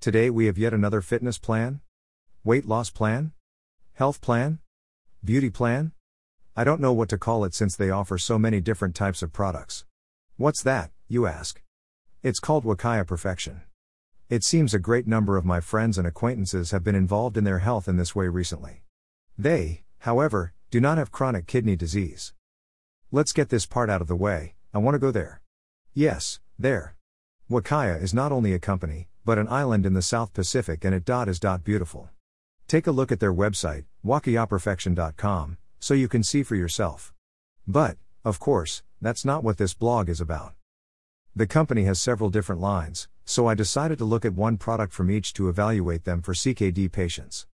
Today we have yet another fitness plan? Weight loss plan? Health plan? Beauty plan? I don't know what to call it since they offer so many different types of products. What's that, you ask? It's called Wakaya Perfection. It seems a great number of my friends and acquaintances have been involved in their health in this way recently. They, however, do not have chronic kidney disease. Let's get this part out of the way, I want to go there. Yes, there. Wakaya is not only a company, but an island in the South Pacific and it dot is dot beautiful. Take a look at their website, wakayaperfection.com, so you can see for yourself. But, of course, that's not what this blog is about. The company has several different lines, so I decided to look at one product from each to evaluate them for CKD patients.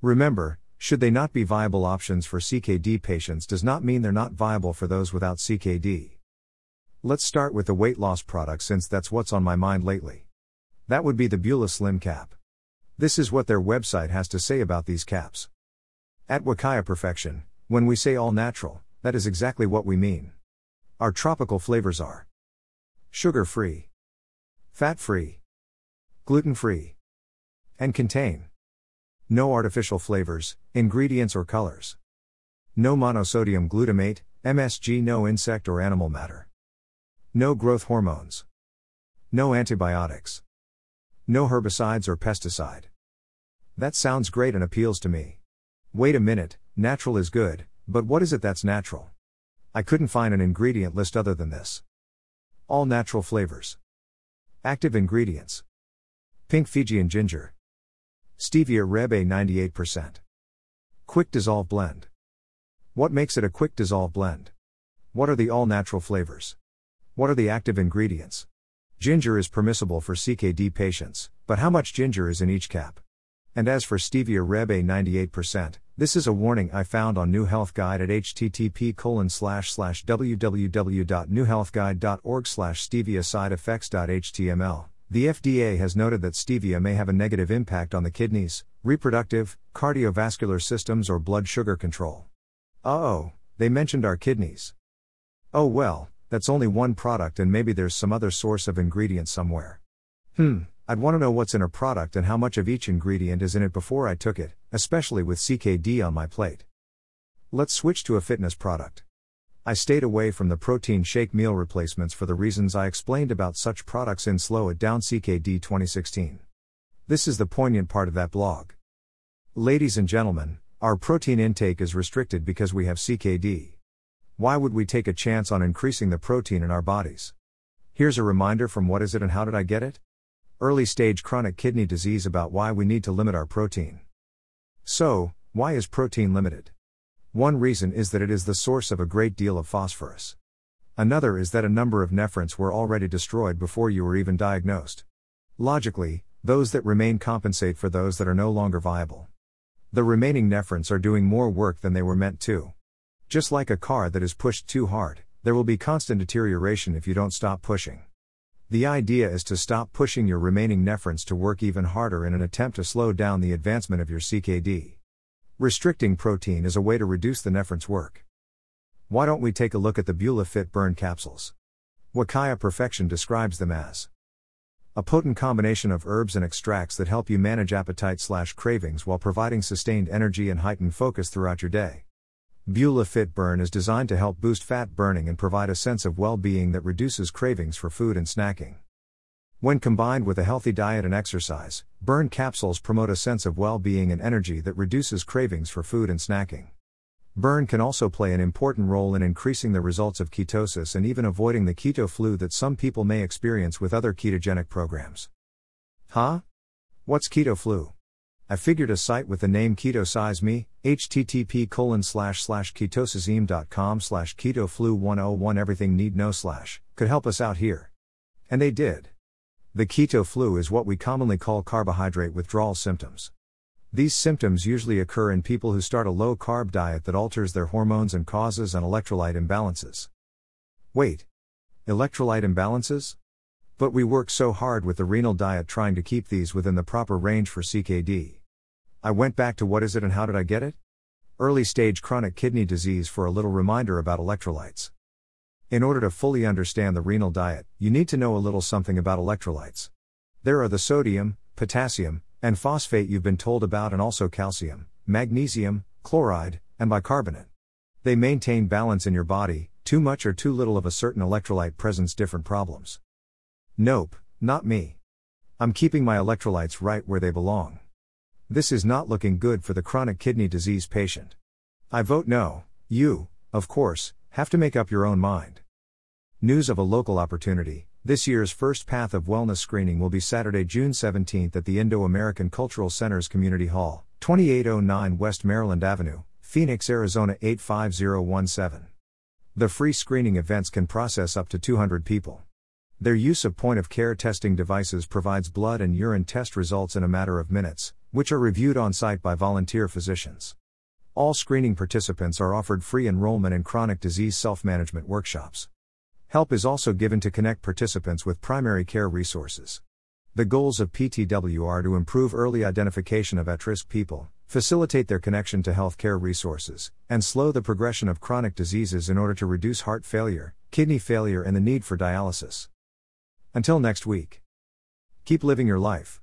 Remember, should they not be viable options for CKD patients does not mean they're not viable for those without CKD. Let's start with the weight loss product since that's what's on my mind lately. That would be the Bula Slim Cap. This is what their website has to say about these caps. At Wakaya Perfection, when we say all natural, that is exactly what we mean. Our tropical flavors are sugar free, fat free, gluten free, and contain no artificial flavors, ingredients, or colors. No monosodium glutamate, MSG, no insect or animal matter. No growth hormones. No antibiotics. No herbicides or pesticide. That sounds great and appeals to me. Wait a minute, natural is good, but what is it that's natural? I couldn't find an ingredient list other than this. All natural flavors. Active ingredients Pink Fijian ginger. Stevia Reb A 98%. Quick dissolve blend. What makes it a quick dissolve blend? What are the all natural flavors? What are the active ingredients? Ginger is permissible for CKD patients, but how much ginger is in each cap? And as for Stevia Reb A 98%, this is a warning I found on New Health Guide at http www.newhealthguide.org stevia side effects.html. The FDA has noted that stevia may have a negative impact on the kidneys, reproductive, cardiovascular systems, or blood sugar control. Oh, they mentioned our kidneys. Oh well, that's only one product and maybe there's some other source of ingredient somewhere. Hmm, I'd want to know what's in a product and how much of each ingredient is in it before I took it, especially with CKD on my plate. Let's switch to a fitness product. I stayed away from the protein shake meal replacements for the reasons I explained about such products in Slow It Down CKD 2016. This is the poignant part of that blog. Ladies and gentlemen, our protein intake is restricted because we have CKD. Why would we take a chance on increasing the protein in our bodies? Here's a reminder from What Is It and How Did I Get It? Early stage chronic kidney disease about why we need to limit our protein. So, why is protein limited? One reason is that it is the source of a great deal of phosphorus. Another is that a number of nephrons were already destroyed before you were even diagnosed. Logically, those that remain compensate for those that are no longer viable. The remaining nephrons are doing more work than they were meant to. Just like a car that is pushed too hard, there will be constant deterioration if you don't stop pushing. The idea is to stop pushing your remaining nephrons to work even harder in an attempt to slow down the advancement of your CKD. Restricting protein is a way to reduce the nephrons' work. Why don't we take a look at the Bula Fit Burn capsules? Wakaya Perfection describes them as a potent combination of herbs and extracts that help you manage appetite slash cravings while providing sustained energy and heightened focus throughout your day. Bula Fit Burn is designed to help boost fat burning and provide a sense of well being that reduces cravings for food and snacking. When combined with a healthy diet and exercise, burn capsules promote a sense of well being and energy that reduces cravings for food and snacking. Burn can also play an important role in increasing the results of ketosis and even avoiding the keto flu that some people may experience with other ketogenic programs. Huh? What's keto flu? I figured a site with the name Keto Size Me, http colon slash slash ketosizeme.com slash ketoflu 101 everything need no slash, could help us out here. And they did. The keto flu is what we commonly call carbohydrate withdrawal symptoms. These symptoms usually occur in people who start a low carb diet that alters their hormones and causes an electrolyte imbalances. Wait. Electrolyte imbalances? But we work so hard with the renal diet trying to keep these within the proper range for CKD. I went back to what is it and how did I get it? Early stage chronic kidney disease for a little reminder about electrolytes. In order to fully understand the renal diet, you need to know a little something about electrolytes. There are the sodium, potassium, and phosphate you've been told about, and also calcium, magnesium, chloride, and bicarbonate. They maintain balance in your body, too much or too little of a certain electrolyte presents different problems. Nope, not me. I'm keeping my electrolytes right where they belong. This is not looking good for the chronic kidney disease patient. I vote no, you, of course, have to make up your own mind. News of a local opportunity. This year's first Path of Wellness screening will be Saturday, June 17th at the Indo American Cultural Center's Community Hall, 2809 West Maryland Avenue, Phoenix, Arizona 85017. The free screening events can process up to 200 people. Their use of point of care testing devices provides blood and urine test results in a matter of minutes, which are reviewed on site by volunteer physicians. All screening participants are offered free enrollment in chronic disease self management workshops. Help is also given to connect participants with primary care resources. The goals of PTW are to improve early identification of at risk people, facilitate their connection to healthcare resources, and slow the progression of chronic diseases in order to reduce heart failure, kidney failure, and the need for dialysis. Until next week, keep living your life.